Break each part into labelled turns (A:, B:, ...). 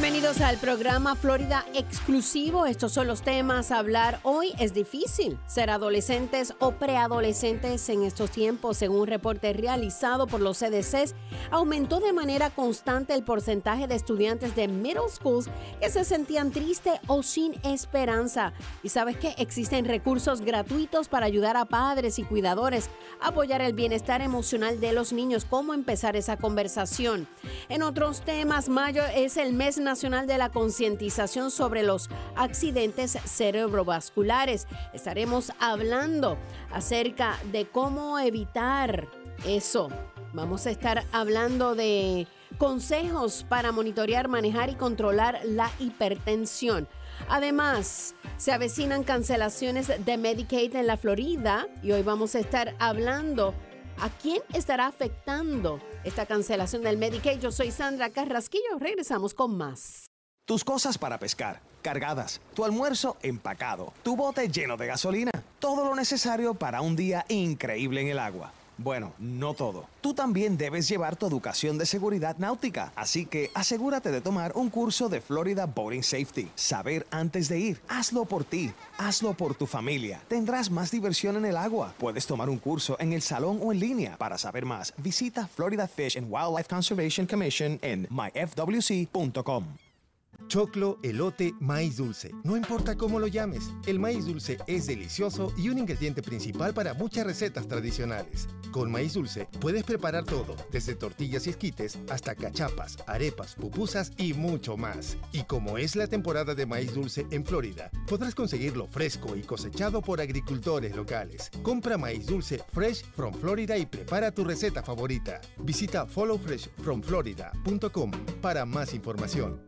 A: Bienvenidos al programa Florida Exclusivo. Estos son los temas a hablar hoy. Es difícil ser adolescentes o preadolescentes en estos tiempos. Según un reporte realizado por los CDCs, aumentó de manera constante el porcentaje de estudiantes de middle schools que se sentían tristes o sin esperanza. Y sabes que existen recursos gratuitos para ayudar a padres y cuidadores a apoyar el bienestar emocional de los niños. ¿Cómo empezar esa conversación? En otros temas, mayo es el mes nacional de la concientización sobre los accidentes cerebrovasculares. Estaremos hablando acerca de cómo evitar eso. Vamos a estar hablando de consejos para monitorear, manejar y controlar la hipertensión. Además, se avecinan cancelaciones de Medicaid en la Florida y hoy vamos a estar hablando a quién estará afectando esta cancelación del Medicaid. Yo soy Sandra Carrasquillo. Regresamos con más.
B: Tus cosas para pescar, cargadas, tu almuerzo empacado, tu bote lleno de gasolina, todo lo necesario para un día increíble en el agua. Bueno, no todo. Tú también debes llevar tu educación de seguridad náutica, así que asegúrate de tomar un curso de Florida Boating Safety. Saber antes de ir, hazlo por ti, hazlo por tu familia. Tendrás más diversión en el agua. Puedes tomar un curso en el salón o en línea. Para saber más, visita Florida Fish and Wildlife Conservation Commission en myfwc.com.
C: Choclo, elote, maíz dulce. No importa cómo lo llames, el maíz dulce es delicioso y un ingrediente principal para muchas recetas tradicionales. Con maíz dulce puedes preparar todo, desde tortillas y esquites hasta cachapas, arepas, pupusas y mucho más. Y como es la temporada de maíz dulce en Florida, podrás conseguirlo fresco y cosechado por agricultores locales. Compra maíz dulce Fresh from Florida y prepara tu receta favorita. Visita followfreshfromflorida.com para más información.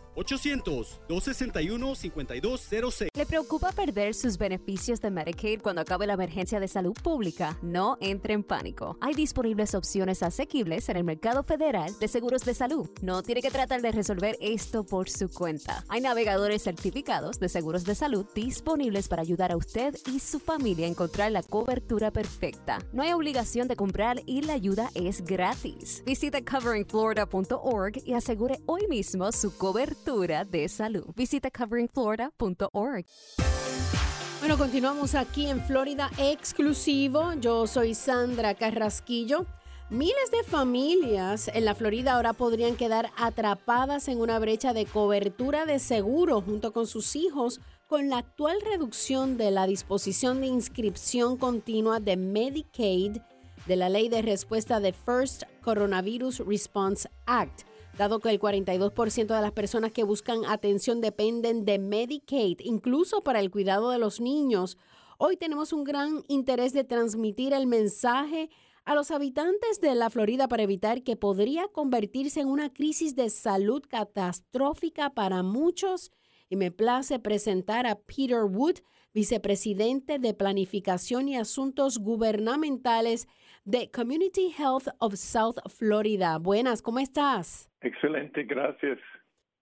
D: 800-261-5206.
E: ¿Le preocupa perder sus beneficios de Medicaid cuando acabe la emergencia de salud pública? No entre en pánico. Hay disponibles opciones asequibles en el mercado federal de seguros de salud. No tiene que tratar de resolver esto por su cuenta. Hay navegadores certificados de seguros de salud disponibles para ayudar a usted y su familia a encontrar la cobertura perfecta. No hay obligación de comprar y la ayuda es gratis. Visita coveringflorida.org y asegure hoy mismo su cobertura de salud. Visita coveringflorida.org.
A: Bueno, continuamos aquí en Florida exclusivo. Yo soy Sandra Carrasquillo. Miles de familias en la Florida ahora podrían quedar atrapadas en una brecha de cobertura de seguro junto con sus hijos con la actual reducción de la disposición de inscripción continua de Medicaid de la ley de respuesta de First Coronavirus Response Act dado que el 42% de las personas que buscan atención dependen de Medicaid, incluso para el cuidado de los niños. Hoy tenemos un gran interés de transmitir el mensaje a los habitantes de la Florida para evitar que podría convertirse en una crisis de salud catastrófica para muchos. Y me place presentar a Peter Wood, vicepresidente de Planificación y Asuntos Gubernamentales de Community Health of South Florida. Buenas, ¿cómo estás?
F: Excelente, gracias.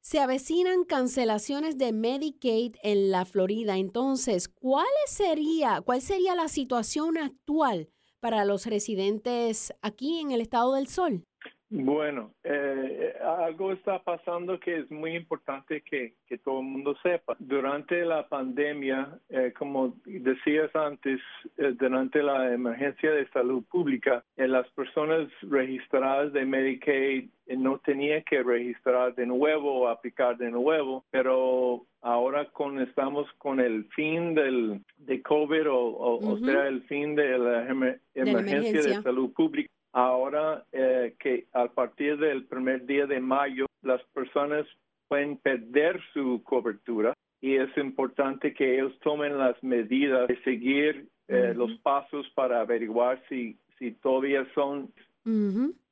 A: Se avecinan cancelaciones de Medicaid en la Florida. Entonces, ¿cuál sería, cuál sería la situación actual para los residentes aquí en el estado del Sol?
F: Bueno, eh, algo está pasando que es muy importante que, todo el mundo sepa. Durante la pandemia, eh, como decías antes, eh, durante la emergencia de salud pública, las personas registradas de Medicaid no tenían que registrar de nuevo o aplicar de nuevo, pero ahora con estamos con el fin del de COVID o, sea el fin de la, emergencia de salud pública ahora eh, que a partir del primer día de mayo las personas pueden perder su cobertura y es importante que ellos tomen las medidas de seguir eh, los pasos para averiguar si, si todavía son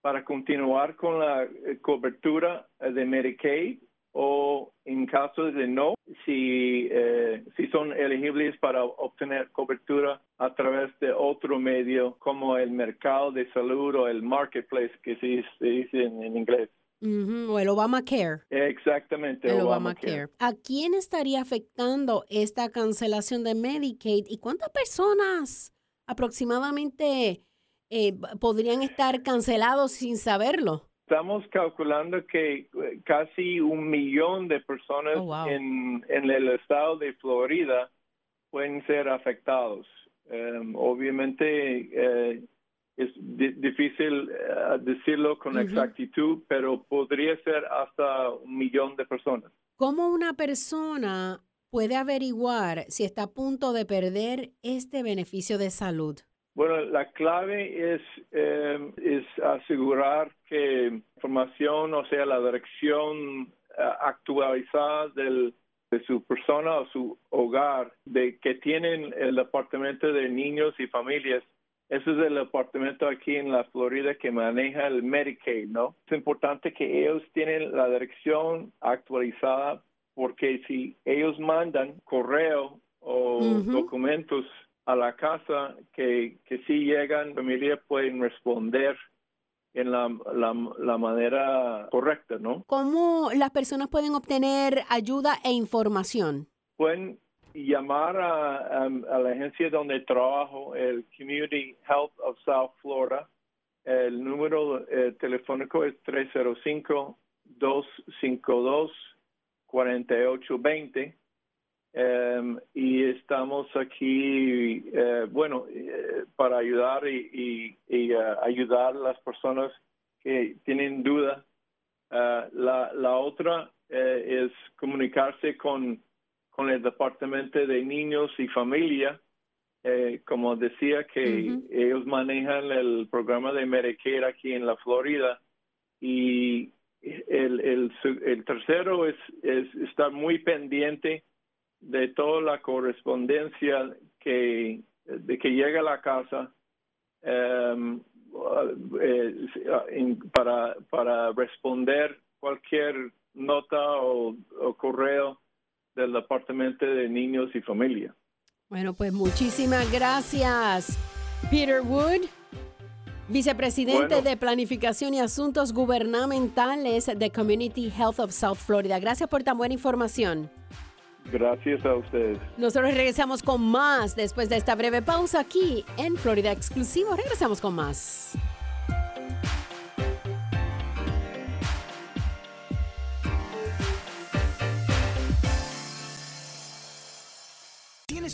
F: para continuar con la eh, cobertura de Medicaid o en caso de no, si, eh, si son elegibles para obtener cobertura a través de otro medio como el mercado de salud o el marketplace que se, dice en, inglés.
A: o el Obamacare.
F: Exactamente.
A: El Obamacare. ¿A quién estaría afectando esta cancelación de Medicaid y cuántas personas aproximadamente eh, podrían estar cancelados sin saberlo?
F: Estamos calculando que eh, casi un millón de personas oh, en, el estado de Florida pueden ser afectados. Em, obviamente eh, es difícil eh, decirlo con exactitud, pero podría ser hasta un millón de personas.
A: ¿Cómo una persona puede averiguar si está a punto de perder este beneficio de salud?
F: Bueno, la clave es, eh, es asegurar que información, o sea, la dirección eh, actualizada del, de su persona o su hogar, de que tienen el departamento de niños y familias. Ese es el departamento aquí en la Florida que maneja el Medicaid, ¿no? Es importante que ellos tienen la dirección actualizada porque si ellos mandan correo o documentos a la casa que, que si llegan, familias pueden responder en la, la, manera correcta, ¿no?
A: ¿Cómo las personas pueden obtener ayuda e información?
F: Pueden llamar a, la agencia donde trabajo, el Community Health of South Florida. El número eh, telefónico es 305-252-4820 Em, y estamos aquí, eh, bueno, eh, para ayudar y, y, eh, ayudar a las personas que tienen duda. la, la otra es comunicarse con, con el Departamento de Niños y Familia. como decía, que ellos manejan el programa de Medicare aquí en la Florida y el, el, el tercero es, es estar muy pendiente de toda la correspondencia que, de que llega a la casa em, eh, para, para responder cualquier nota o, correo del Departamento de Niños y Familia.
A: Bueno, pues muchísimas gracias, Peter Wood, vicepresidente de Planificación y Asuntos Gubernamentales de Community Health of South Florida. Gracias por tan buena información.
F: Gracias a ustedes.
A: Nosotros regresamos con más después de esta breve pausa aquí en Florida Exclusivo. Regresamos con más.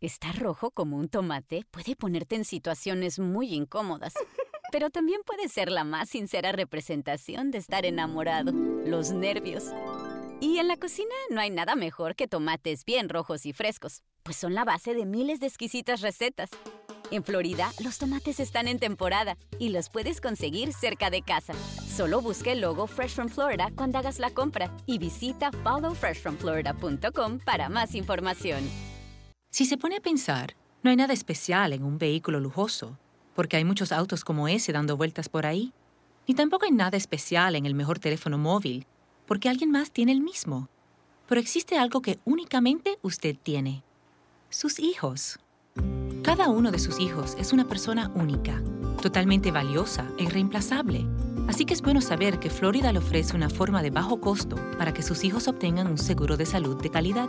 E: Estar rojo como un tomate puede ponerte en situaciones muy incómodas, pero también puede ser la más sincera representación de estar enamorado, los nervios. Y en la cocina no hay nada mejor que tomates bien rojos y frescos, pues son la base de miles de exquisitas recetas. En Florida, los tomates están en temporada y los puedes conseguir cerca de casa. Solo busca el logo Fresh from Florida cuando hagas la compra y visita followfreshfromflorida.com para más información.
G: Si se pone a pensar, no hay nada especial en un vehículo lujoso, porque hay muchos autos como ese dando vueltas por ahí. Ni tampoco hay nada especial en el mejor teléfono móvil, porque alguien más tiene el mismo. Pero existe algo que únicamente usted tiene. Sus hijos. Cada uno de sus hijos es una persona única, totalmente valiosa e irreemplazable. Así que es bueno saber que Florida le ofrece una forma de bajo costo para que sus hijos obtengan un seguro de salud de calidad.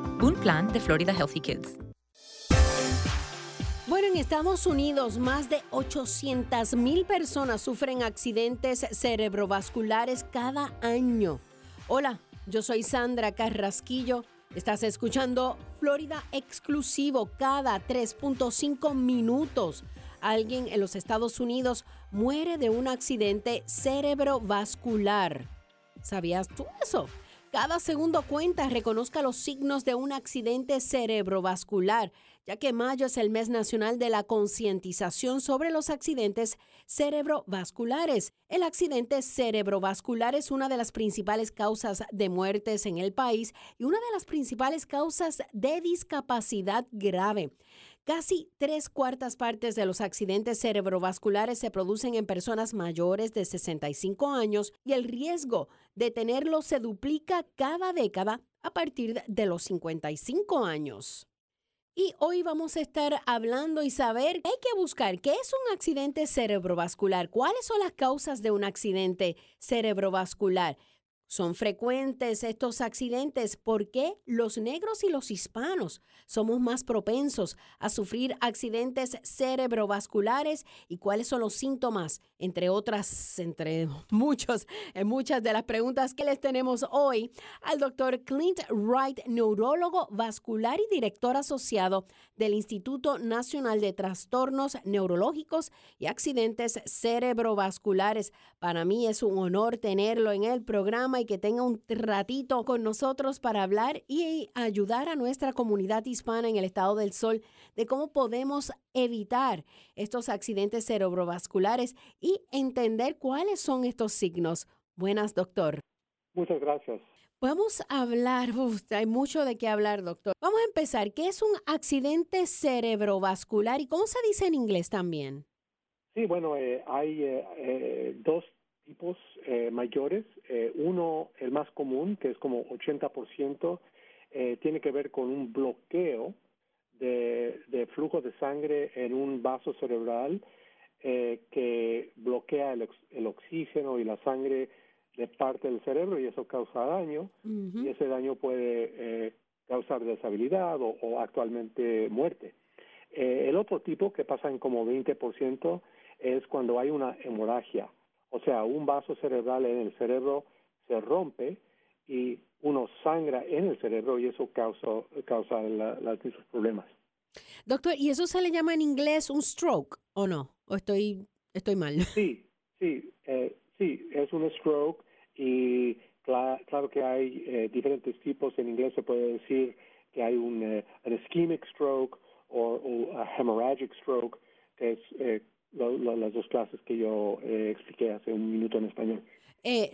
G: Un plan de Florida Healthy Kids.
A: Bueno, en Estados Unidos, más de 800 mil personas sufren accidentes cerebrovasculares cada año. Hola, yo soy Sandra Carrasquillo. Estás escuchando Florida Exclusivo cada 3.5 minutos alguien en los Estados Unidos muere de un accidente cerebrovascular. ¿Sabías tú eso? Cada segundo cuenta reconozca los signos de un accidente cerebrovascular, ya que mayo es el mes nacional de la concientización sobre los accidentes cerebrovasculares. El accidente cerebrovascular es una de las principales causas de muertes en el país y una de las principales causas de discapacidad grave. Casi tres cuartas partes de los accidentes cerebrovasculares se producen en personas mayores de 65 años y el riesgo de tenerlo se duplica cada década a partir de los 55 años. Y hoy vamos a estar hablando y saber hay que buscar. ¿Qué es un accidente cerebrovascular? ¿Cuáles son las causas de un accidente cerebrovascular? Son frecuentes estos accidentes. Porque los negros y los hispanos somos más propensos a sufrir accidentes cerebrovasculares. Y cuáles son los síntomas, entre otras, entre muchos, muchas de las preguntas que les tenemos hoy al doctor Clint Wright, neurólogo vascular y director asociado del Instituto Nacional de Trastornos Neurológicos y Accidentes Cerebrovasculares. Para mí es un honor tenerlo en el programa y que tenga un ratito con nosotros para hablar y ayudar a nuestra comunidad hispana en el estado del sol de cómo podemos evitar estos accidentes cerebrovasculares y entender cuáles son estos signos. Buenas, doctor.
H: Muchas gracias.
A: Vamos a hablar, hay mucho de qué hablar, doctor. Vamos a empezar. ¿Qué es un accidente cerebrovascular y cómo se dice en inglés también?
H: Sí, bueno, eh, hay eh, eh, dos tipos eh, mayores. Eh, uno, el más común, que es como 80%, eh, tiene que ver con un bloqueo de, de, flujo de sangre en un vaso cerebral eh, que bloquea el, el, oxígeno y la sangre de parte del cerebro y eso causa daño uh -huh. y ese daño puede eh, causar deshabilidad o, o actualmente muerte. El otro tipo que pasa en como 20% es cuando hay una hemorragia o sea, un vaso cerebral en el cerebro se rompe y uno sangra en el cerebro y eso causa, causa la, la, esos problemas.
A: Doctor, ¿y eso se le llama en inglés un stroke o no? ¿O estoy, estoy mal?
H: Sí, sí, eh, sí, es un stroke y cl claro que hay eh, diferentes tipos. En inglés se puede decir que hay un, uh, an ischemic stroke o a hemorrhagic stroke, que es eh, lo, lo, las dos clases que yo eh, expliqué hace un minuto en español.
A: Eh,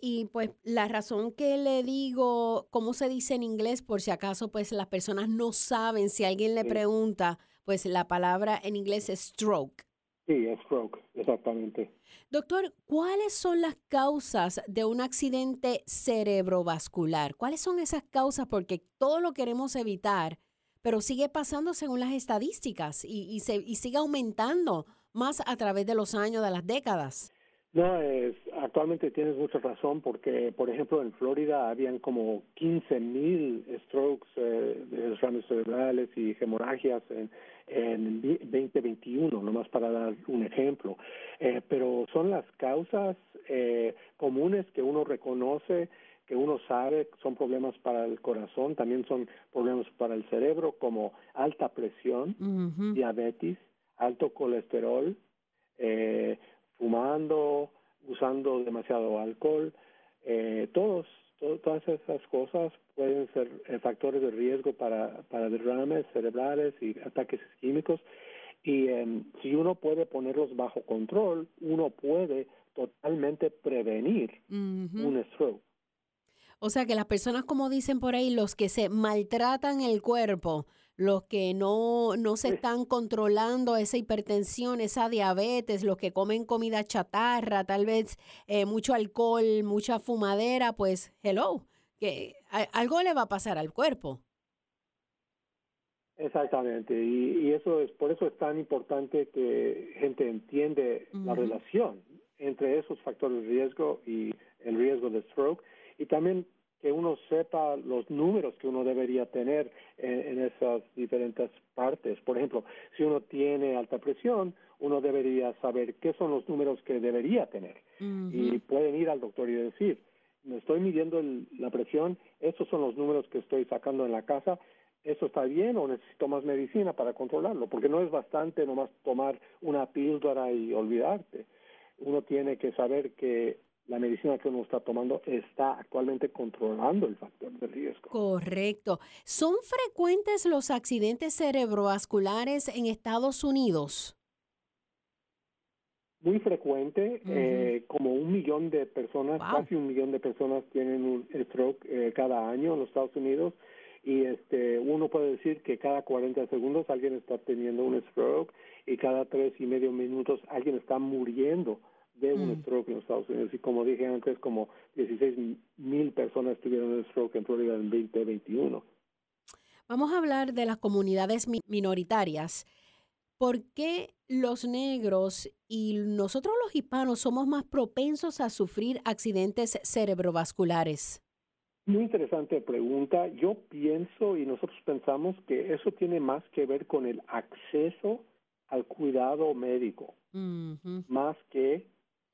A: y pues la razón que le digo, ¿cómo se dice en inglés? Por si acaso pues las personas no saben, si alguien le sí. pregunta, pues la palabra en inglés es stroke.
H: Sí, es stroke, exactamente.
A: Doctor, ¿cuáles son las causas de un accidente cerebrovascular? ¿Cuáles son esas causas? Porque todo lo queremos evitar, pero sigue pasando según las estadísticas y, y, se, y sigue aumentando más a través de los años, de las décadas.
H: No, es, actualmente tienes mucha razón porque, por ejemplo, en Florida habían como 15 mil strokes eh, de derrames cerebrales y hemorragias en, en 2021, nomás para dar un ejemplo. Eh, pero son las causas eh, comunes que uno reconoce, que uno sabe son problemas para el corazón, también son problemas para el cerebro como alta presión, uh -huh. diabetes, alto colesterol, eh, fumando, usando demasiado alcohol, eh, todos, todas esas cosas pueden ser eh, factores de riesgo para, para derrames cerebrales y ataques isquímicos. Y eh, si uno puede ponerlos bajo control, uno puede totalmente prevenir uh -huh. un stroke.
A: O sea que las personas, como dicen por ahí, los que se maltratan el cuerpo, los que no, no se están controlando esa hipertensión, esa diabetes, los que comen comida chatarra, tal vez eh, mucho alcohol, mucha fumadera, pues hello, que algo le va a pasar al cuerpo.
H: Exactamente, y, y, eso es por eso es tan importante que gente entiende la relación entre esos factores de riesgo y el riesgo de stroke y también que uno sepa los números que uno debería tener en, esas diferentes partes. Por ejemplo, si uno tiene alta presión, uno debería saber qué son los números que debería tener. Y pueden ir al doctor y decir, me estoy midiendo la presión, estos son los números que estoy sacando en la casa, ¿eso está bien o necesito más medicina para controlarlo? Porque no es bastante nomás tomar una píldora y olvidarte. Uno tiene que saber que la medicina que uno está tomando está actualmente controlando el factor de riesgo.
A: Correcto. ¿Son frecuentes los accidentes cerebrovasculares en Estados Unidos?
H: Muy frecuente, eh, como un millón de personas, casi un millón de personas tienen un stroke eh, cada año en los Estados Unidos y este uno puede decir que cada 40 segundos alguien está teniendo un stroke y cada tres y medio minutos alguien está muriendo de un mm. stroke en los Estados Unidos. Y como dije antes, como 16 mil personas tuvieron un stroke en Florida en 2021.
A: Vamos a hablar de las comunidades minoritarias. ¿Por qué los negros y nosotros los hispanos somos más propensos a sufrir accidentes cerebrovasculares?
H: Muy interesante pregunta. Yo pienso y nosotros pensamos que eso tiene más que ver con el acceso al cuidado médico, más que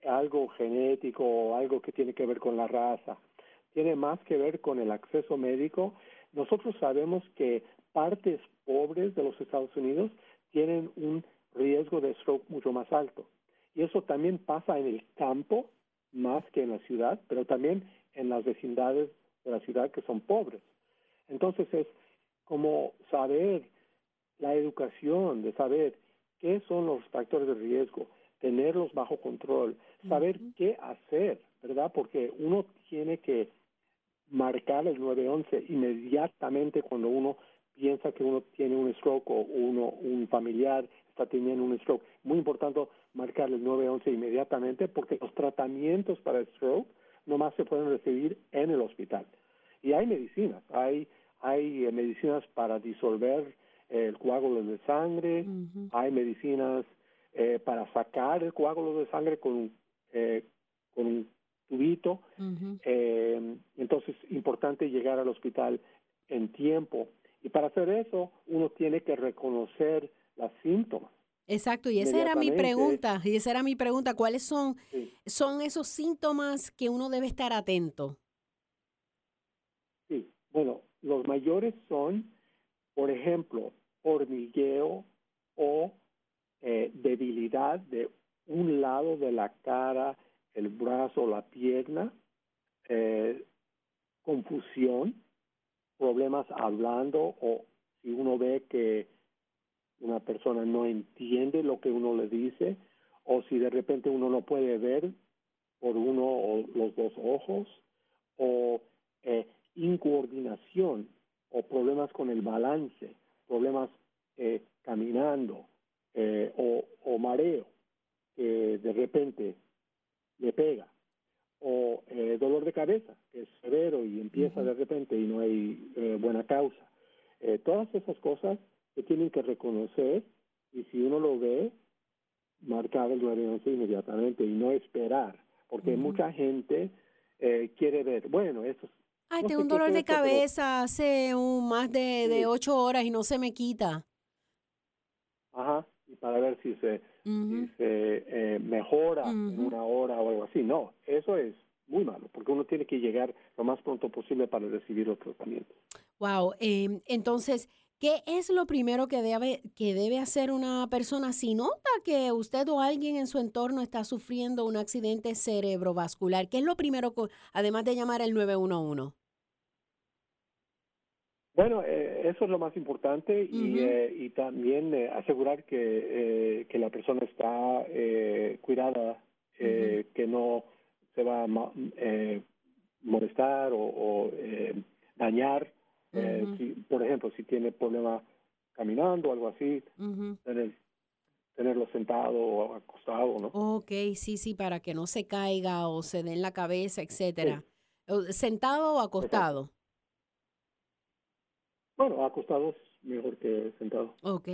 H: algo genético o algo que tiene que ver con la raza. Tiene más que ver con el acceso médico. Nosotros sabemos que partes pobres de los Estados Unidos tienen un riesgo de stroke mucho más alto. Y eso también pasa en el campo más que en la ciudad, pero también en las vecindades de la ciudad que son pobres. Entonces es como saber la educación, de saber qué son los factores de riesgo, tenerlos bajo control, saber qué hacer, ¿verdad? Porque uno tiene que marcar el 911 inmediatamente cuando uno piensa que uno tiene un stroke o uno, un familiar está teniendo un stroke. Muy importante marcar el 911 inmediatamente porque los tratamientos para el stroke nomás se pueden recibir en el hospital. Y hay medicinas, hay, hay eh, medicinas para disolver el coágulo de sangre, hay medicinas eh, para sacar el coágulo de sangre con, eh, con un tubito. eh, entonces, importante llegar al hospital en tiempo. Y para hacer eso, uno tiene que reconocer las síntomas.
A: Exacto, y esa era mi pregunta, y esa era mi pregunta, ¿cuáles son, son esos síntomas que uno debe estar atento?
H: Sí, bueno, los mayores son, por ejemplo, hormigueo o eh, debilidad de un lado de la cara, el brazo, la pierna, eh, confusión, problemas hablando o si uno ve que una persona no entiende lo que uno le dice o si de repente uno no puede ver por uno o los dos ojos o eh, incoordinación o problemas con el balance, problemas eh, caminando, eh, o, mareo que de repente le pega, o eh, dolor de cabeza que es severo y empieza de repente y no hay eh, buena causa. todas esas cosas se tienen que reconocer y si uno lo ve, marcar el 911 inmediatamente y no esperar, porque mucha gente quiere ver, bueno, esto
A: Ay, tengo un dolor de cabeza hace un, más de, de ocho horas y no se me quita.
H: Ajá, para ver si se, eh, mejora en una hora o algo así. No, eso es muy malo, porque uno tiene que llegar lo más pronto posible para recibir los tratamientos.
A: Wow, em, entonces, ¿qué es lo primero que debe, que debe hacer una persona si nota que usted o alguien en su entorno está sufriendo un accidente cerebrovascular? ¿Qué es lo primero, además de llamar al 911?
H: Bueno, eh, eso es lo más importante y, eh, y también eh, asegurar que, que la persona está cuidada, que no se va a molestar o, dañar. si, por ejemplo, si tiene problema caminando o algo así, tenerlo sentado o acostado, ¿no?
A: Ok, sí, sí, para que no se caiga o se dé en la cabeza, etcétera. ¿Sentado o acostado?
H: Bueno, acostados mejor que sentado.
A: Ok.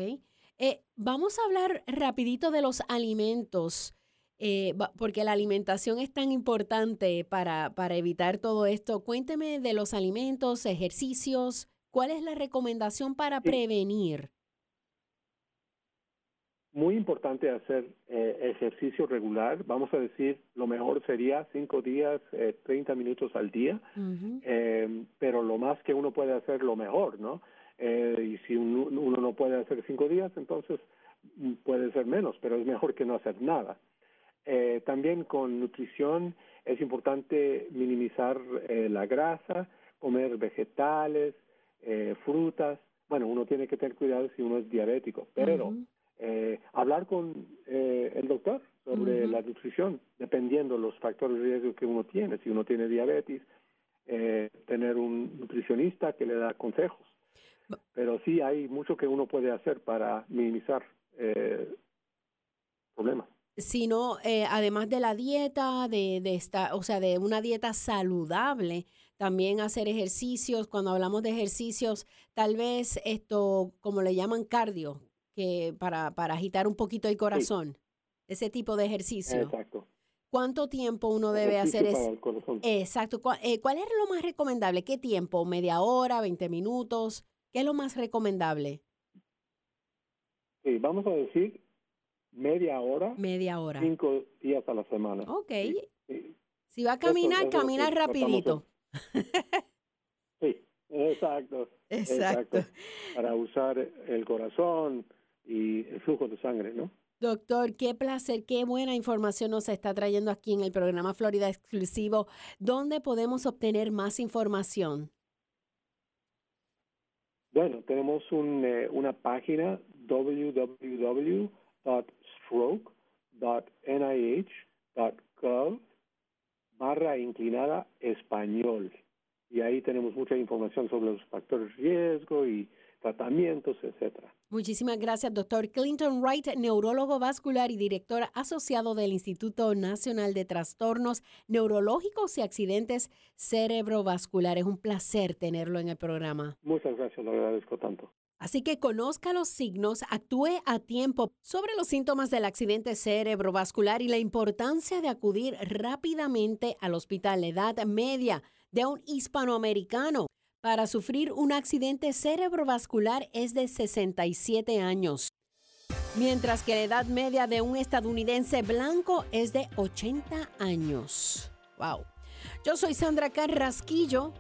A: Eh, vamos a hablar rapidito de los alimentos, eh, porque la alimentación es tan importante para, para evitar todo esto. Cuénteme de los alimentos, ejercicios. ¿Cuál es la recomendación para prevenir?
H: Muy importante hacer eh, ejercicio regular. Vamos a decir, lo mejor sería cinco días, 30 minutos al día, pero lo más que uno puede hacer, lo mejor, ¿no? Eh, y si uno, no puede hacer cinco días, entonces mm, puede ser menos, pero es mejor que no hacer nada. Eh, también con nutrición es importante minimizar eh, la grasa, comer vegetales, frutas. Bueno, uno tiene que tener cuidado si uno es diabético, pero hablar con el doctor sobre la nutrición, dependiendo los factores de riesgo que uno tiene. Si uno tiene diabetes, tener un nutricionista que le da consejos pero sí hay mucho que uno puede hacer para minimizar eh, problemas.
A: Sino, eh, además de la dieta, de, de esta, o sea, de una dieta saludable, también hacer ejercicios. Cuando hablamos de ejercicios, tal vez esto, como le llaman cardio, que para, para agitar un poquito el corazón, ese tipo de ejercicio.
H: Exacto.
A: ¿Cuánto tiempo uno debe hacer eso? Exacto. Eh, ¿Cuál es lo más recomendable? ¿Qué tiempo? ¿Media hora? ¿20 minutos? ¿Qué es lo más recomendable?
H: Sí, vamos a decir media hora.
A: Media hora.
H: Cinco días a la semana.
A: Ok. Si va a caminar, camina rapidito.
H: sí, exacto, exacto. Para usar el corazón y el flujo de sangre, ¿no?
A: Doctor, qué placer, qué buena información nos está trayendo aquí en el programa Florida Exclusivo. ¿Dónde podemos obtener más información?
H: Bueno, tenemos un, eh, una página www.stroke.nih.gov barra inclinada español. Y ahí tenemos mucha información sobre los factores de riesgo y tratamientos, etcétera.
A: Muchísimas gracias, doctor Clinton Wright, neurólogo vascular y director asociado del Instituto Nacional de Trastornos Neurológicos y Accidentes Cerebrovasculares. Un placer tenerlo en el programa.
H: Muchas gracias, lo agradezco tanto.
A: Así que conozca los signos, actúe a tiempo sobre los síntomas del accidente cerebrovascular y la importancia de acudir rápidamente al hospital de edad media de un hispanoamericano para sufrir un accidente cerebrovascular es de 67 años, mientras que la edad media de un estadounidense blanco es de 80 años. ¡Wow! Yo soy Sandra Carrasquillo.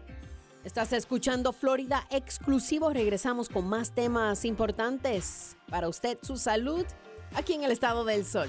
A: Estás escuchando Florida Exclusivo. Regresamos con más temas importantes para usted, su salud, aquí en el estado del sol.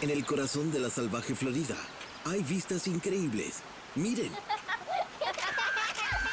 I: En el corazón de la salvaje Florida hay vistas increíbles. Miren.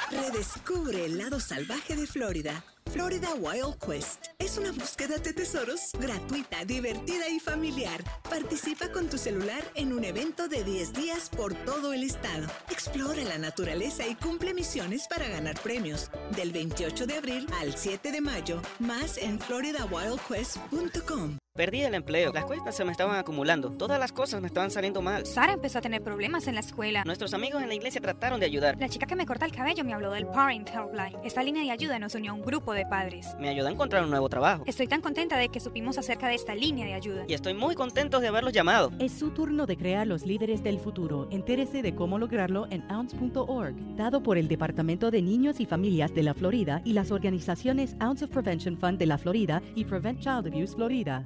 J: Redescubre el lado salvaje de Florida. Florida Wild Quest es una búsqueda de tesoros gratuita, divertida y familiar. Participa con tu celular en un evento de 10 días por todo el estado. Explora la naturaleza y cumple misiones para ganar premios. Del 28 de abril al 7 de mayo, más en floridawildquest.com.
K: Perdí el empleo, las cuentas se me estaban acumulando, todas las cosas me estaban saliendo mal.
L: Sara empezó a tener problemas en la escuela.
K: Nuestros amigos en la iglesia trataron de ayudar.
L: La chica que me corta el cabello me habló del Parent Helpline. Esta línea de ayuda nos unió a un grupo de padres.
K: Me ayudó a encontrar un nuevo trabajo.
L: Estoy tan contenta de que supimos acerca de esta línea de ayuda.
K: Y estoy muy contento de haberlos llamado.
M: Es su turno de crear los líderes del futuro. Entérese de cómo lograrlo en ounce.org, dado por el Departamento de Niños y Familias de la Florida y las organizaciones Ounce of Prevention Fund de la Florida y Prevent Child Abuse Florida.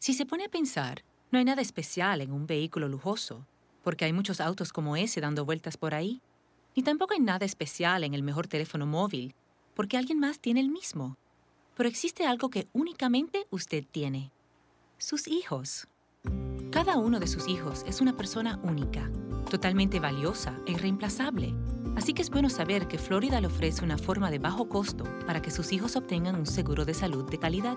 G: Si se pone a pensar, no hay nada especial en un vehículo lujoso, porque hay muchos autos como ese dando vueltas por ahí. Ni tampoco hay nada especial en el mejor teléfono móvil, porque alguien más tiene el mismo. Pero existe algo que únicamente usted tiene. Sus hijos. Cada uno de sus hijos es una persona única, totalmente valiosa e irreemplazable. Así que es bueno saber que Florida le ofrece una forma de bajo costo para que sus hijos obtengan un seguro de salud de calidad.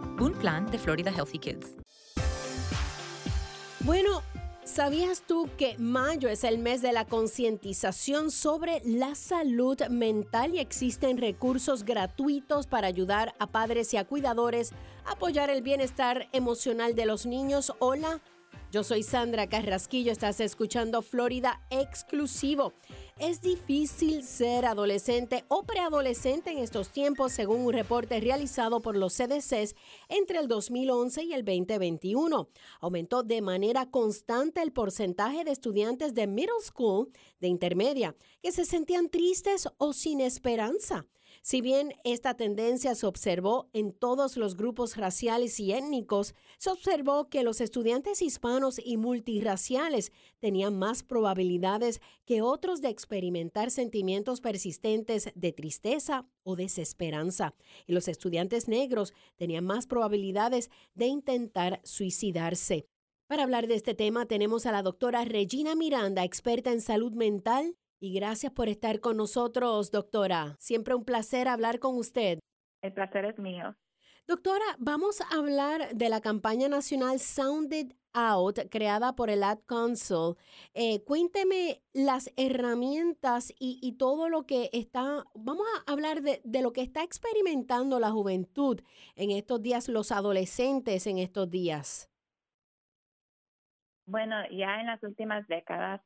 G: un plan de Florida Healthy Kids.
A: Bueno, ¿sabías tú que mayo es el mes de la concientización sobre la salud mental y existen recursos gratuitos para ayudar a padres y a cuidadores a apoyar el bienestar emocional de los niños? Hola. Yo soy Sandra Carrasquillo, estás escuchando Florida Exclusivo. Es difícil ser adolescente o preadolescente en estos tiempos, según un reporte realizado por los CDCs entre el 2011 y el 2021. Aumentó de manera constante el porcentaje de estudiantes de middle school, de intermedia, que se sentían tristes o sin esperanza. Si bien esta tendencia se observó en todos los grupos raciales y étnicos, se observó que los estudiantes hispanos y multirraciales tenían más probabilidades que otros de experimentar sentimientos persistentes de tristeza o desesperanza. Y los estudiantes negros tenían más probabilidades de intentar suicidarse. Para hablar de este tema tenemos a la doctora Regina Miranda, experta en salud mental y gracias por estar con nosotros, doctora. Siempre un placer hablar con usted.
N: El placer es mío.
A: Doctora, vamos a hablar de la campaña nacional Sounded Out, creada por el Ad Council. Eh, cuénteme las herramientas y, todo lo que está, vamos a hablar de, de, lo que está experimentando la juventud en estos días, los adolescentes en estos días.
N: Bueno, ya en las últimas décadas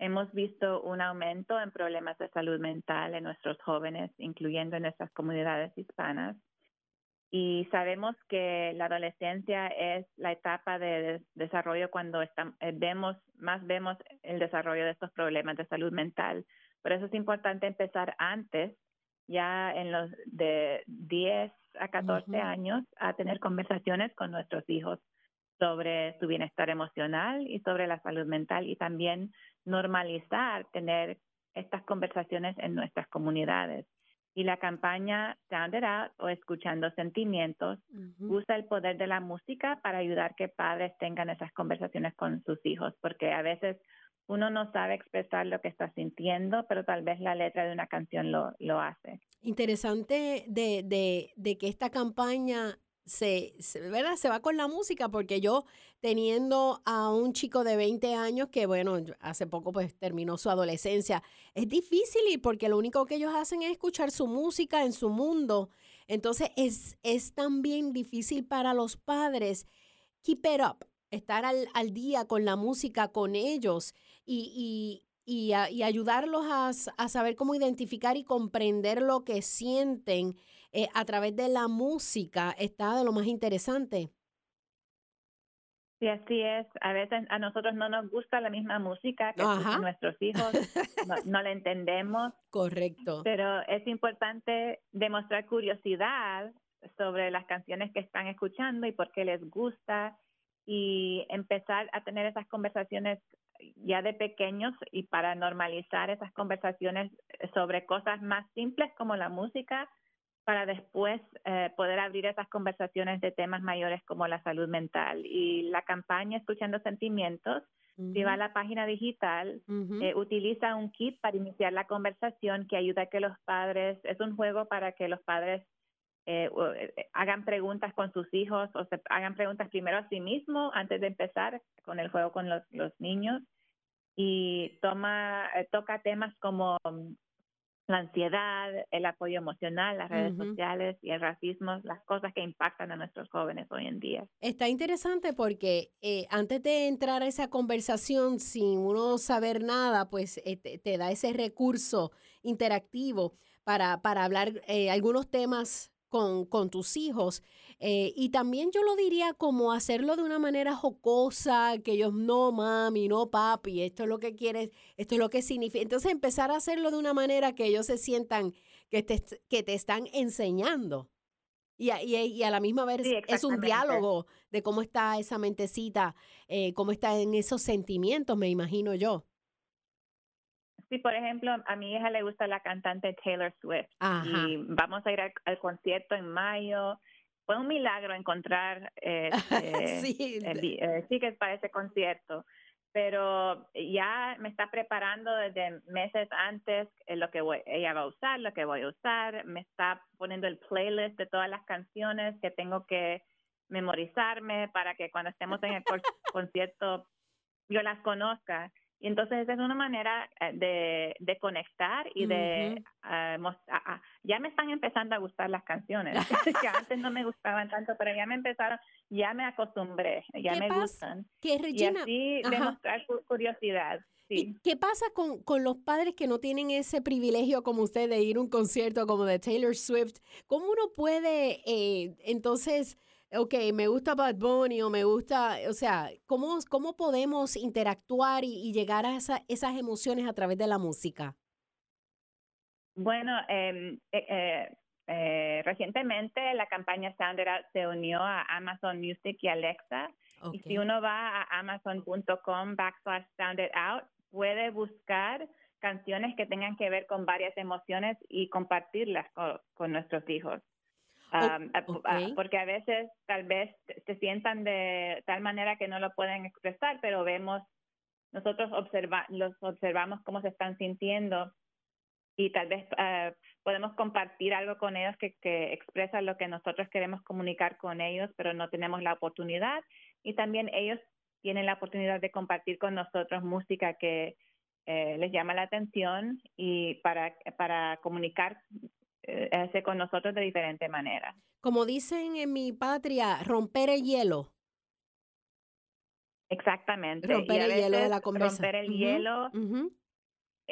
N: Hemos visto un aumento en problemas de salud mental en nuestros jóvenes, incluyendo en nuestras comunidades hispanas. Y sabemos que la adolescencia es la etapa de desarrollo cuando eh, vemos, más vemos el desarrollo de estos problemas de salud mental. Por eso es importante empezar antes, ya en los de 10 a 14 años, a tener conversaciones con nuestros hijos sobre su bienestar emocional y sobre la salud mental y también normalizar tener estas conversaciones en nuestras comunidades. Y la campaña Sound It Out o Escuchando Sentimientos usa el poder de la música para ayudar que padres tengan esas conversaciones con sus hijos, porque a veces uno no sabe expresar lo que está sintiendo, pero tal vez la letra de una canción lo, lo hace.
A: Interesante de, de, de que esta campaña se, ¿verdad? se va con la música porque yo teniendo a un chico de 20 años que, bueno, hace poco pues terminó su adolescencia, es difícil y porque lo único que ellos hacen es escuchar su música en su mundo. Entonces es, es también difícil para los padres keep it up, estar al, al día con la música, con ellos y, y, y, ayudarlos a, a, saber cómo identificar y comprender lo que sienten eh, a través de la música. Está de lo más interesante.
N: Sí, así es. A veces a nosotros no nos gusta la misma música que nuestros hijos, no, no la entendemos.
A: Correcto.
N: Pero es importante demostrar curiosidad sobre las canciones que están escuchando y por qué les gusta y empezar a tener esas conversaciones ya de pequeños y para normalizar esas conversaciones sobre cosas más simples como la música para después eh, poder abrir esas conversaciones de temas mayores como la salud mental. Y la campaña Escuchando Sentimientos, si va a la página digital, eh, utiliza un kit para iniciar la conversación que ayuda a que los padres, es un juego para que los padres eh, hagan preguntas con sus hijos o se hagan preguntas primero a sí mismos antes de empezar con el juego con los, los niños y toma toca temas como la ansiedad, el apoyo emocional, las redes sociales y el racismo, las cosas que impactan a nuestros jóvenes hoy en día.
A: Está interesante porque eh, antes de entrar a esa conversación sin uno saber nada, pues eh, te, da ese recurso interactivo para, para hablar eh, algunos temas con, con tus hijos. Eh, y también yo lo diría como hacerlo de una manera jocosa, que ellos no mami, no papi, esto es lo que quieres, esto es lo que significa. Entonces empezar a hacerlo de una manera que ellos se sientan que te, que te están enseñando. Y a, y, a la misma vez es un diálogo de cómo está esa mentecita, eh, cómo está en esos sentimientos, me imagino yo.
N: Sí, por ejemplo, a mi hija le gusta la cantante Taylor Swift y vamos a ir al, concierto en mayo. Fue un milagro encontrar eh, sí. Eh, tickets para ese concierto, pero ya me está preparando desde meses antes lo que ella va a usar, lo que voy a usar, me está poniendo el playlist de todas las canciones que tengo que memorizarme para que cuando estemos en el concierto yo las conozca. Y entonces esa es una manera eh, de, de conectar y de mostrar, ya me están empezando a gustar las canciones, que antes no me gustaban tanto, pero ya me empezaron, ya me acostumbré, ya me gustan.
A: ¿Qué, Regina?
N: Y así demostrar curiosidad. Sí.
A: ¿Qué pasa con, con, los padres que no tienen ese privilegio como usted de ir a un concierto como de Taylor Swift? ¿Cómo uno puede eh, entonces ok, me gusta Bad Bunny o me gusta, o sea, ¿cómo, cómo podemos interactuar y, llegar a esa, esas emociones a través de la música?
N: Bueno, em, eh, eh, eh, recientemente la campaña Sound Out se unió a Amazon Music y Alexa. Y si uno va a amazon.com backslash Sound It Out, puede buscar canciones que tengan que ver con varias emociones y compartirlas con nuestros hijos. Ah, porque a veces tal vez se sientan de tal manera que no lo pueden expresar, pero vemos, nosotros observa, los observamos cómo se están sintiendo y tal vez ah, podemos compartir algo con ellos que, que expresa lo que nosotros queremos comunicar con ellos, pero no tenemos la oportunidad. Y también ellos tienen la oportunidad de compartir con nosotros música que eh, les llama la atención y para, para comunicar hace con nosotros de diferente manera.
A: Como dicen en mi patria, romper el hielo.
N: Exactamente.
A: Romper el hielo de la conversación.
N: Romper el hielo.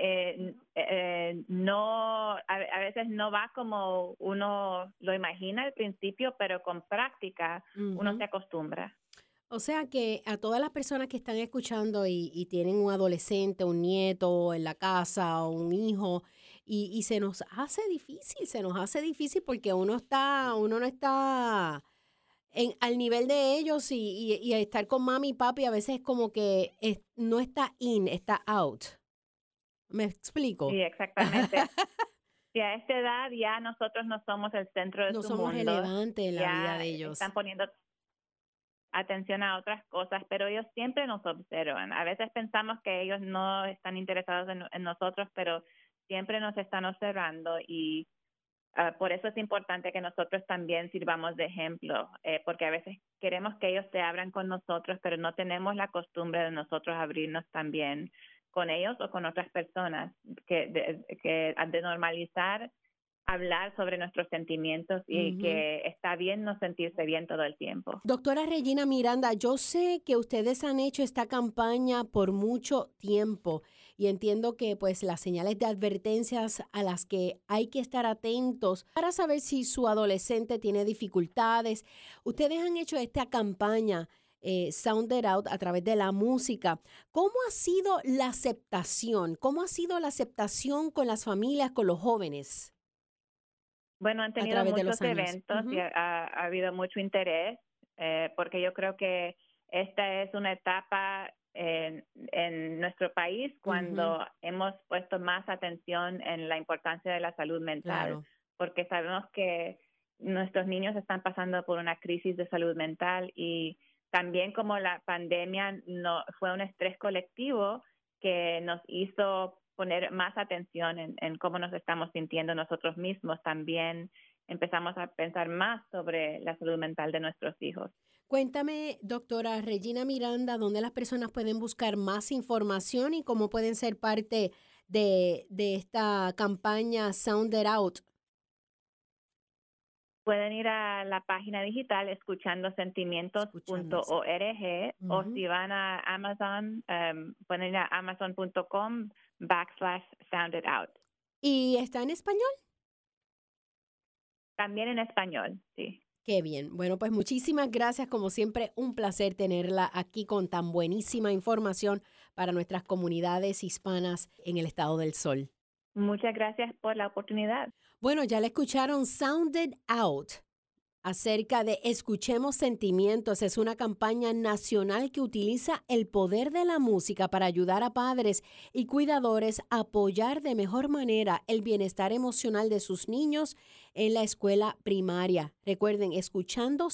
N: Eh, eh, no, a, veces no va como uno lo imagina al principio, pero con práctica uno se acostumbra.
A: O sea que a todas las personas que están escuchando y, y, tienen un adolescente, un nieto en la casa o un hijo y, se nos hace difícil, se nos hace difícil porque uno está, uno no está en, al nivel de ellos y, y, estar con mami y papi a veces es como que no está in, está out. ¿Me explico?
N: Sí, exactamente. y a esta edad ya nosotros no somos el centro de
A: no
N: su
A: somos
N: mundo.
A: relevantes en la vida de ellos.
N: Están poniendo atención a otras cosas, pero ellos siempre nos observan. A veces pensamos que ellos no están interesados en nosotros, pero siempre nos están observando y ah, por eso es importante que nosotros también sirvamos de ejemplo, eh, porque a veces queremos que ellos se abran con nosotros, pero no tenemos la costumbre de nosotros abrirnos también con ellos o con otras personas, que de, que de normalizar hablar sobre nuestros sentimientos y que está bien no sentirse bien todo el tiempo.
A: Doctora Regina Miranda, yo sé que ustedes han hecho esta campaña por mucho tiempo y entiendo que pues las señales de advertencias a las que hay que estar atentos para saber si su adolescente tiene dificultades. Ustedes han hecho esta campaña eh, Sound It Out a través de la música. ¿Cómo ha sido la aceptación? ¿Cómo ha sido la aceptación con las familias, con los jóvenes?
N: Bueno, han tenido muchos eventos y ha habido mucho interés eh, porque yo creo que esta es una etapa en, en nuestro país cuando hemos puesto más atención en la importancia de la salud mental,
A: Claro.
N: porque sabemos que nuestros niños están pasando por una crisis de salud mental y también como la pandemia no fue un estrés colectivo que nos hizo poner más atención en, en cómo nos estamos sintiendo nosotros mismos, también empezamos a pensar más sobre la salud mental de nuestros hijos.
A: Cuéntame, doctora Regina Miranda, dónde las personas pueden buscar más información y cómo pueden ser parte de, de esta campaña Sound It Out.
N: Pueden ir a la página digital escuchandosentimientos.org o
A: Ujú.
N: si van a Amazon, em, pueden ir a amazon.com backslash sound it out.
A: ¿Y está en español?
N: También en español, sí.
A: Qué bien. Bueno, pues muchísimas gracias. Como siempre, un placer tenerla aquí con tan buenísima información para nuestras comunidades hispanas en el estado del sol.
N: Muchas gracias por la oportunidad.
A: Bueno, ya le escucharon Sounded Out acerca de Escuchemos Sentimientos. Es una campaña nacional que utiliza el poder de la música para ayudar a padres y cuidadores a apoyar de mejor manera el bienestar emocional de sus niños en la escuela primaria. Recuerden, escuchando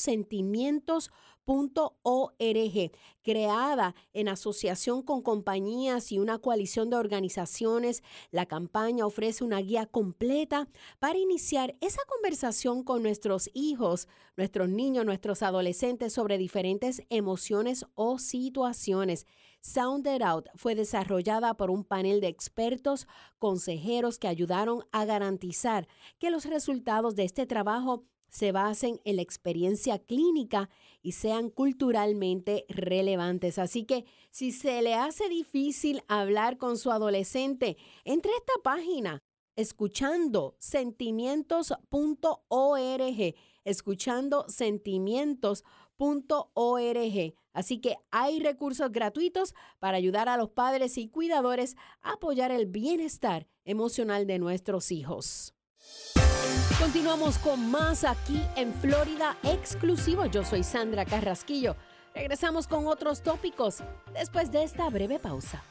A: sentimientos.org, creada en asociación con compañías y una coalición de organizaciones. La campaña ofrece una guía completa para iniciar esa conversación con nuestros hijos, nuestros niños, nuestros adolescentes sobre diferentes emociones o situaciones. Sound It Out fue desarrollada por un panel de expertos, consejeros que ayudaron a garantizar que los resultados de este trabajo se basen en la experiencia clínica y sean culturalmente relevantes. Así que si se le hace difícil hablar con su adolescente, entre a esta página escuchando sentimientos.org, escuchando sentimientos.org. Así que hay recursos gratuitos para ayudar a los padres y cuidadores a apoyar el bienestar emocional de nuestros hijos. Continuamos con más aquí en Florida exclusivo. Yo soy Sandra Carrasquillo. Regresamos con otros tópicos después de esta breve pausa.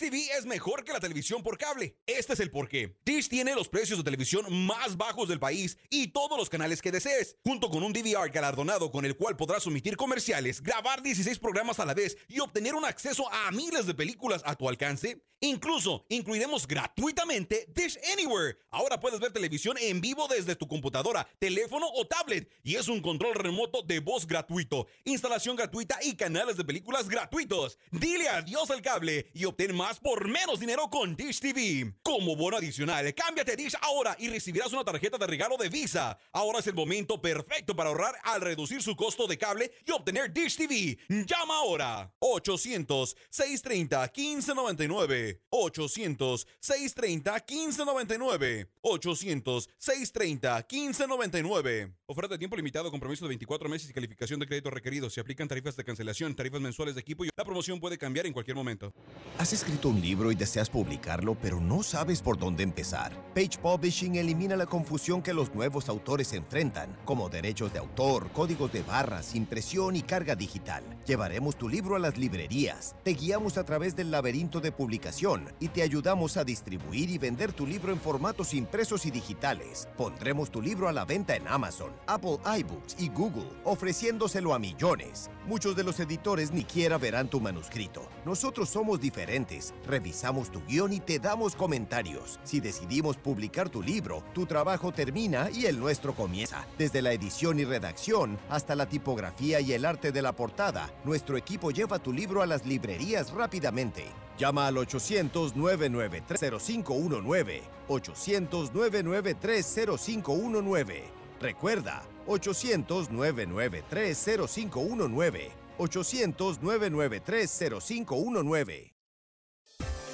O: TV es mejor que la televisión por cable. Este es el porqué. Dish tiene los precios de televisión más bajos del país y todos los canales que desees, junto con un DVR galardonado con el cual podrás omitir comerciales, grabar 16 programas a la vez y obtener un acceso a miles de películas a tu alcance. Incluso incluiremos gratuitamente Dish Anywhere. Ahora puedes ver televisión en vivo desde tu computadora, teléfono o tablet y es un control remoto de voz gratuito, instalación gratuita y canales de películas gratuitos. Dile adiós al cable y obtén más por menos dinero con Dish TV. Como bono adicional, cámbiate Dish ahora y recibirás una tarjeta de regalo de Visa. Ahora es el momento perfecto para ahorrar al reducir su costo de cable y obtener Dish TV. Llama ahora 800-630-1599. 800-630-1599. 800-630-1599. Oferta de tiempo limitado, compromiso de 24 meses y calificación de crédito requerido. Se aplican tarifas de cancelación, tarifas mensuales de equipo y la promoción puede cambiar en cualquier momento.
P: Has escrito un libro y deseas publicarlo, pero no sabes por dónde empezar. Page Publishing elimina la confusión que los nuevos autores enfrentan, como derechos de autor, códigos de barras, impresión y carga digital. Llevaremos tu libro a las librerías, te guiamos a través del laberinto de publicación y te ayudamos a distribuir y vender tu libro en formatos impresos y digitales. Pondremos tu libro a la venta en Amazon, Apple iBooks y Google, ofreciéndoselo a millones. Muchos de los editores ni siquiera verán tu manuscrito. Nosotros somos diferentes Revisamos tu guion y te damos comentarios. Si decidimos publicar tu libro, tu trabajo termina y el nuestro comienza. Desde la edición y redacción hasta la tipografía y el arte de la portada, nuestro equipo lleva tu libro a las librerías rápidamente. Llama al 800-993-0519. 800-993-0519. Recuerda, 800-993-0519. 800-993-0519.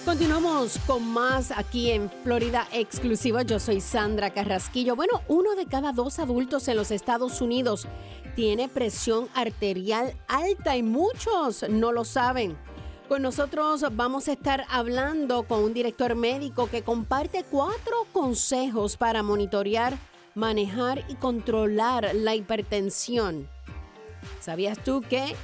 A: Continuamos con más aquí en Florida Exclusiva. Yo soy Sandra Carrasquillo. Bueno, uno de cada dos adultos en los Estados Unidos tiene presión arterial alta y muchos no lo saben. Con nosotros vamos a estar hablando con un director médico que comparte cuatro consejos para monitorear, manejar y controlar la hipertensión. ¿Sabías tú que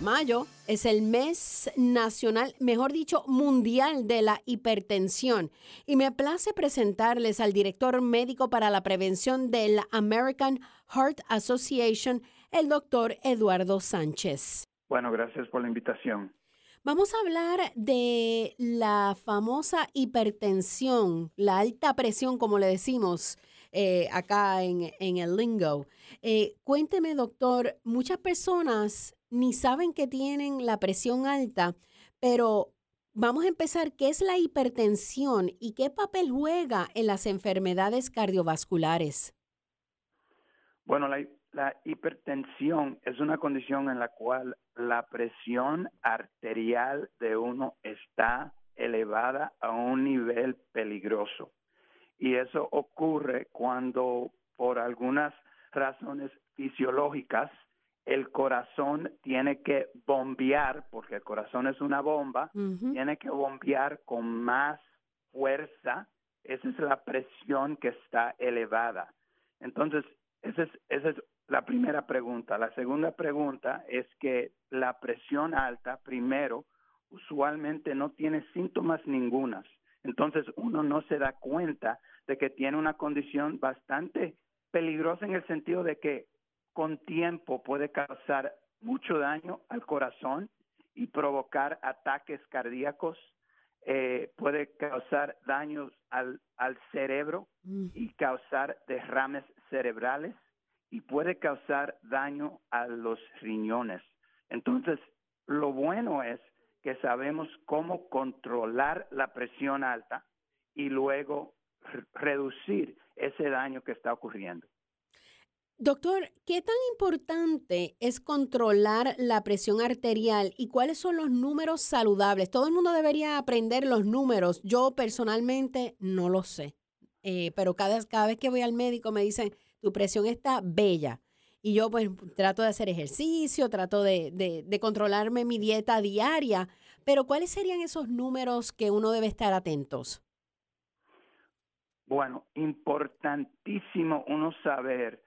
A: Mayo es el mes nacional, mejor dicho, mundial de la hipertensión. Y me place presentarles al director médico para la prevención de la American Heart Association, el doctor Eduardo Sánchez.
Q: Bueno, gracias por la invitación.
A: Vamos a hablar de la famosa hipertensión, la alta presión, como le decimos eh, acá en, el lingo. Eh, cuénteme, doctor, muchas personas ni saben que tienen la presión alta, pero vamos a empezar, ¿qué es la hipertensión y qué papel juega en las enfermedades cardiovasculares?
Q: Bueno, la, hipertensión es una condición en la cual la presión arterial de uno está elevada a un nivel peligroso. Y eso ocurre cuando por algunas razones fisiológicas el corazón tiene que bombear, porque el corazón es una bomba, tiene que bombear con más fuerza. Esa es la presión que está elevada. Entonces, esa es, esa es la primera pregunta. La segunda pregunta es que la presión alta, primero, usualmente no tiene síntomas ningunas. Entonces, uno no se da cuenta de que tiene una condición bastante peligrosa en el sentido de que con tiempo puede causar mucho daño al corazón y provocar ataques cardíacos, eh, puede causar daños al, al cerebro
A: Mm.
Q: y causar derrames cerebrales y puede causar daño a los riñones. Entonces, lo bueno es que sabemos cómo controlar la presión alta y luego re- reducir ese daño que está ocurriendo.
A: Doctor, ¿qué tan importante es controlar la presión arterial y cuáles son los números saludables? Todo el mundo debería aprender los números. Yo personalmente no lo sé, Eh, pero cada, cada vez que voy al médico me dicen, tu presión está bella. Y yo pues trato de hacer ejercicio, trato de, de- de controlarme mi dieta diaria, pero ¿cuáles serían esos números que uno debe estar atentos?
Q: Bueno, importantísimo uno saber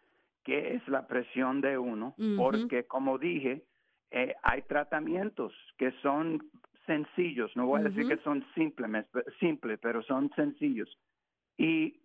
Q: qué es la presión de uno,
A: Ujú.
Q: porque como dije, eh, hay tratamientos que son sencillos, no voy a decir
A: Ujú.
Q: que son simples, simples, pero son sencillos. Y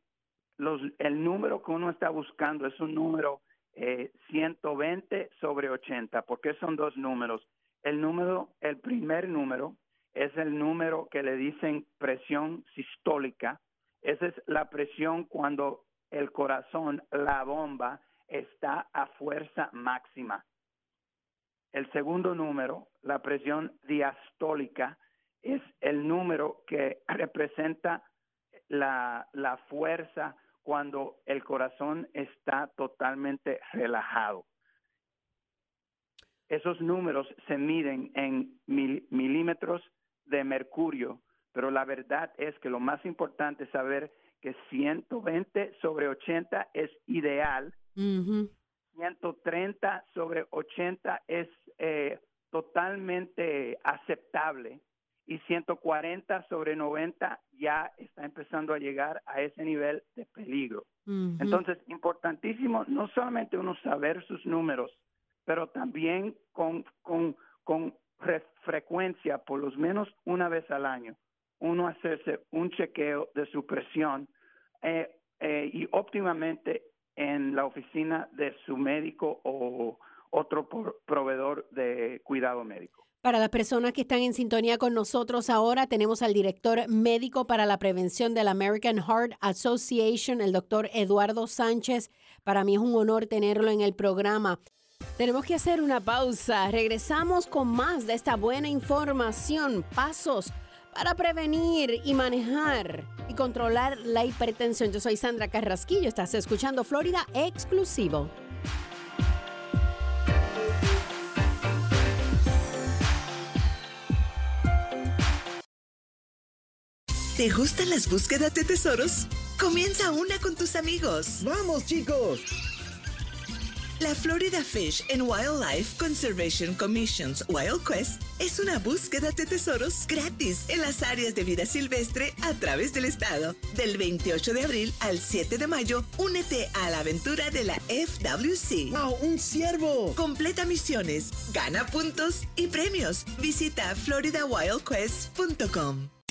Q: los, el número que uno está buscando es un número eh, 120 sobre 80. ¿Por qué son dos números? El número, el primer número es el número que le dicen presión sistólica. Esa es la presión cuando el corazón, la bomba, está a fuerza máxima. El segundo número, la presión diastólica, es el número que representa la, la fuerza cuando el corazón está totalmente relajado. Esos números se miden en mil- milímetros de mercurio, pero la verdad es que lo más importante es saber que 120 sobre 80 es ideal, 130 sobre 80 es eh, totalmente aceptable y 140 sobre 90 ya está empezando a llegar a ese nivel de peligro. Entonces, importantísimo no solamente uno saber sus números, pero también con, con, con re- frecuencia, por lo menos una vez al año, uno hacerse un chequeo de su presión eh, eh, y óptimamente en la oficina de su médico o, otro proveedor de cuidado médico.
A: Para las personas que están en sintonía con nosotros ahora, tenemos al director médico para la prevención de la American Heart Association, el doctor Eduardo Sánchez. Para mí es un honor tenerlo en el programa. Tenemos que hacer una pausa. Regresamos con más de esta buena información, pasos para prevenir y manejar y controlar la hipertensión. Yo soy Sandra Carrasquillo, estás escuchando Florida Exclusivo.
J: ¿Te gustan las búsquedas de tesoros? Comienza una con tus amigos.
R: ¡Vamos, chicos!
J: La Florida Fish and Wildlife Conservation Commission's Wild Quest es una búsqueda de tesoros gratis en las áreas de vida silvestre a través del estado. Del 28 de abril al 7 de mayo, únete a la aventura de la FWC.
R: ¡Wow! ¡Un ciervo!
J: Completa misiones, gana puntos y premios. Visita floridawildquest.com.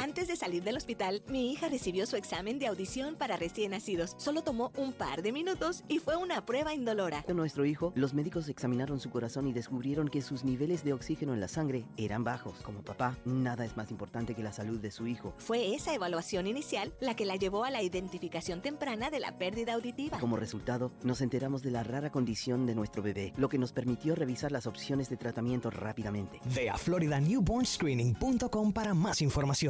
S: Antes de salir del hospital, mi hija recibió su examen de audición para recién nacidos. Solo tomó un par de minutos y fue una prueba indolora.
T: De nuestro hijo, los médicos examinaron su corazón y descubrieron que sus niveles de oxígeno en la sangre eran bajos. Como papá, nada es más importante que la salud de su hijo.
S: Fue esa evaluación inicial la que la llevó a la identificación temprana de la pérdida auditiva.
T: Como resultado, nos enteramos de la rara condición de nuestro bebé, lo que nos permitió revisar las opciones de tratamiento rápidamente.
B: Ve a floridanewbornscreening.com para más información.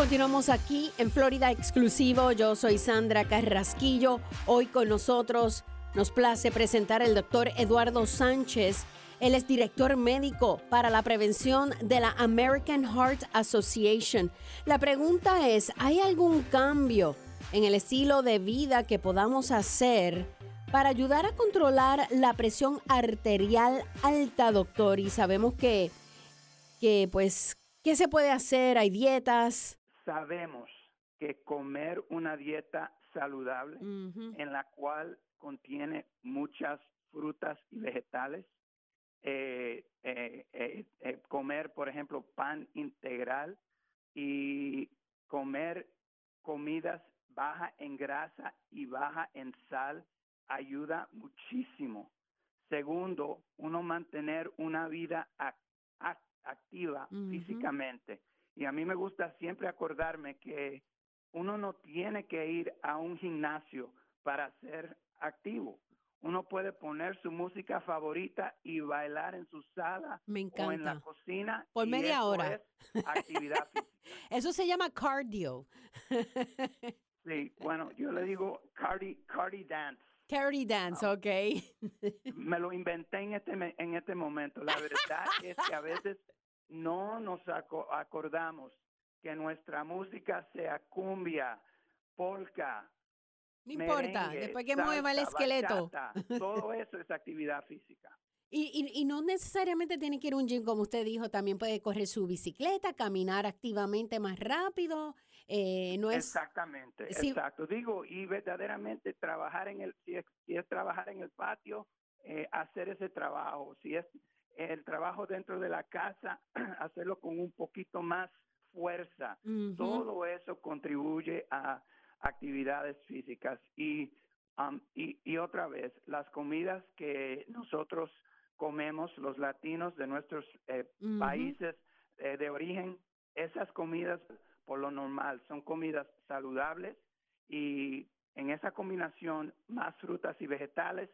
A: Continuamos aquí en Florida Exclusivo. Yo soy Sandra Carrasquillo. Hoy con nosotros nos place presentar al doctor Eduardo Sánchez. Él es director médico para la prevención de la American Heart Association. La pregunta es, ¿hay algún cambio en el estilo de vida que podamos hacer para ayudar a controlar la presión arterial alta, doctor? Y sabemos que, que pues, ¿qué se puede hacer? ¿Hay dietas?
Q: Sabemos que comer una dieta saludable en la cual contiene muchas frutas y vegetales, eh, eh, eh, eh, comer, por ejemplo, pan integral y comer comidas baja en grasa y baja en sal ayuda muchísimo. Segundo, uno mantener una vida ac- ac- activa
U: Ujú.
Q: físicamente. Y a mí me gusta siempre acordarme que uno no tiene que ir a un gimnasio para ser activo. Uno puede poner su música favorita y bailar en su sala
A: Me
Q: o en la
A: encanta.
Q: cocina.
A: Por
Q: y
A: media
Q: eso
A: hora.
Q: es actividad física.
A: Eso se llama cardio.
Q: Sí, bueno, yo le digo cardi, cardi dance.
A: Carry dance, ok.
Q: Me lo inventé en este, en este momento. La verdad es que a veces no nos aco- acordamos que nuestra música sea cumbia, polka.
A: No importa,
Q: merengue,
A: después que mueva el esqueleto.
Q: bachata, todo eso es actividad física.
A: Y, y- y no necesariamente tiene que ir a un gym, como usted dijo, también puede correr su bicicleta, caminar activamente más rápido. eh, no es,
Q: Exactamente,
A: Sí.
Q: exacto. Digo, y verdaderamente trabajar en el, si es, si es trabajar en el patio, eh, hacer ese trabajo. Si es el trabajo dentro de la casa, hacerlo con un poquito más fuerza. Todo eso contribuye a actividades físicas. Y, um, y, y otra vez, las comidas que nosotros comemos, los latinos de nuestros eh, países eh, de origen, esas comidas por lo normal son comidas saludables y en esa combinación más frutas y vegetales,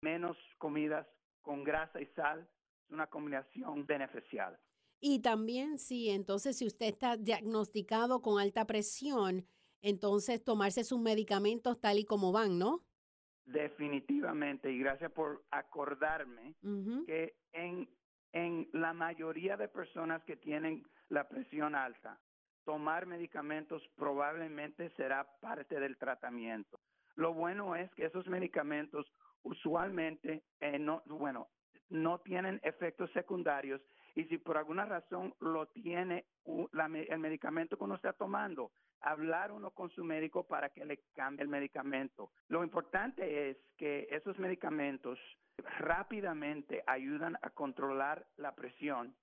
Q: menos comidas con grasa y sal, una combinación beneficial.
A: y también sí, entonces si usted está diagnosticado con alta presión, entonces tomarse sus medicamentos tal y como van, ¿no?
Q: Definitivamente, y gracias por acordarme que en, en la mayoría de personas que tienen la presión alta, tomar medicamentos probablemente será parte del tratamiento. Lo bueno es que esos medicamentos usualmente eh, no, bueno, no tienen efectos secundarios y si por alguna razón lo tiene el medicamento que uno está tomando, hablar uno con su médico para que le cambie el medicamento. Lo importante es que esos medicamentos rápidamente ayudan a controlar la presión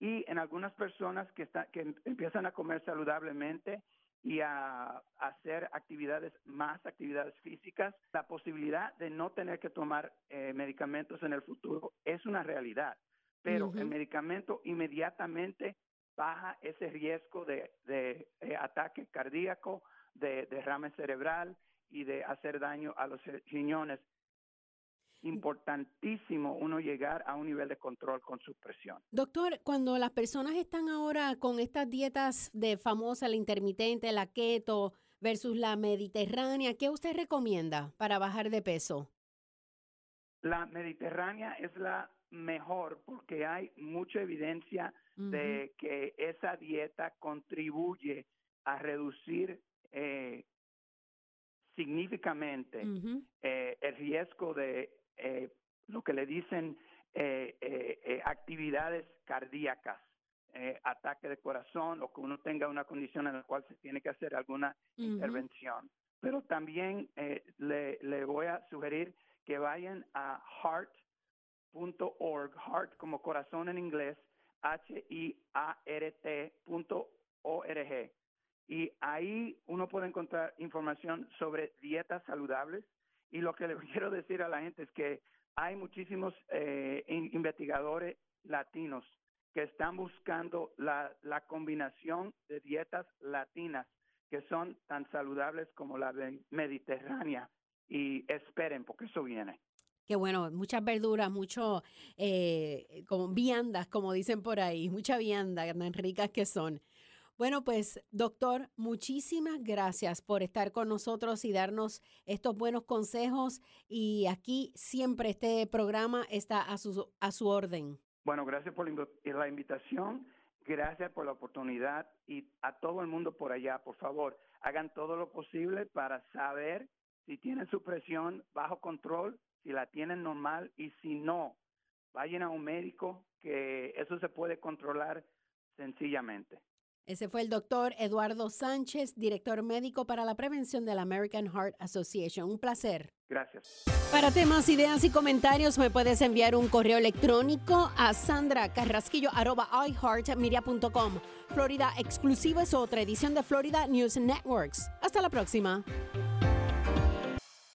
Q: y en algunas personas que, está- que em- empiezan a comer saludablemente y a, a hacer actividades, más actividades físicas, la posibilidad de no tener que tomar eh, medicamentos en el futuro es una realidad. Pero el medicamento inmediatamente baja ese riesgo de, de, eh, ataque cardíaco, de derrame cerebral y de hacer daño a los riñones. Importantísimo uno llegar a un nivel de control con su presión.
A: Doctor, cuando las personas están ahora con estas dietas de famosa, la intermitente, la keto versus la mediterránea, ¿qué usted recomienda para bajar de peso?
Q: La mediterránea es la mejor porque hay mucha evidencia de que esa dieta contribuye a reducir eh, significativamente eh, el riesgo de eh, lo que le dicen eh, eh, eh, actividades cardíacas, ataque de corazón o que uno tenga una condición en la cual se tiene que hacer alguna intervención. Pero también eh, le, le voy a sugerir que vayan a heart.org, heart como corazón en inglés, H-I-A-R-T.org. Y ahí uno puede encontrar información sobre dietas saludables. Y lo que le quiero decir a la gente es que hay muchísimos eh, in- investigadores latinos que están buscando la, la combinación de dietas latinas que son tan saludables como la mediterránea. Y esperen, porque eso viene.
A: Qué bueno, muchas verduras, mucho eh, como viandas, como dicen por ahí, mucha vianda, tan ricas que son. Bueno, pues doctor, muchísimas gracias por estar con nosotros y darnos estos buenos consejos. Y aquí siempre este programa está a su, a su orden.
Q: Bueno, gracias por la invi- la invitación, gracias por la oportunidad y a todo el mundo por allá, por favor, hagan todo lo posible para saber si tienen su presión bajo control, si la tienen normal y si no, vayan a un médico que eso se puede controlar sencillamente.
A: Ese fue el doctor Eduardo Sánchez, director médico para la prevención de la American Heart Association. Un placer.
Q: Gracias.
A: Para temas, ideas y comentarios me puedes enviar un correo electrónico a sandracarrasquillo.iheartmedia.com. Florida Exclusivo es otra edición de Florida News Networks. Hasta la próxima.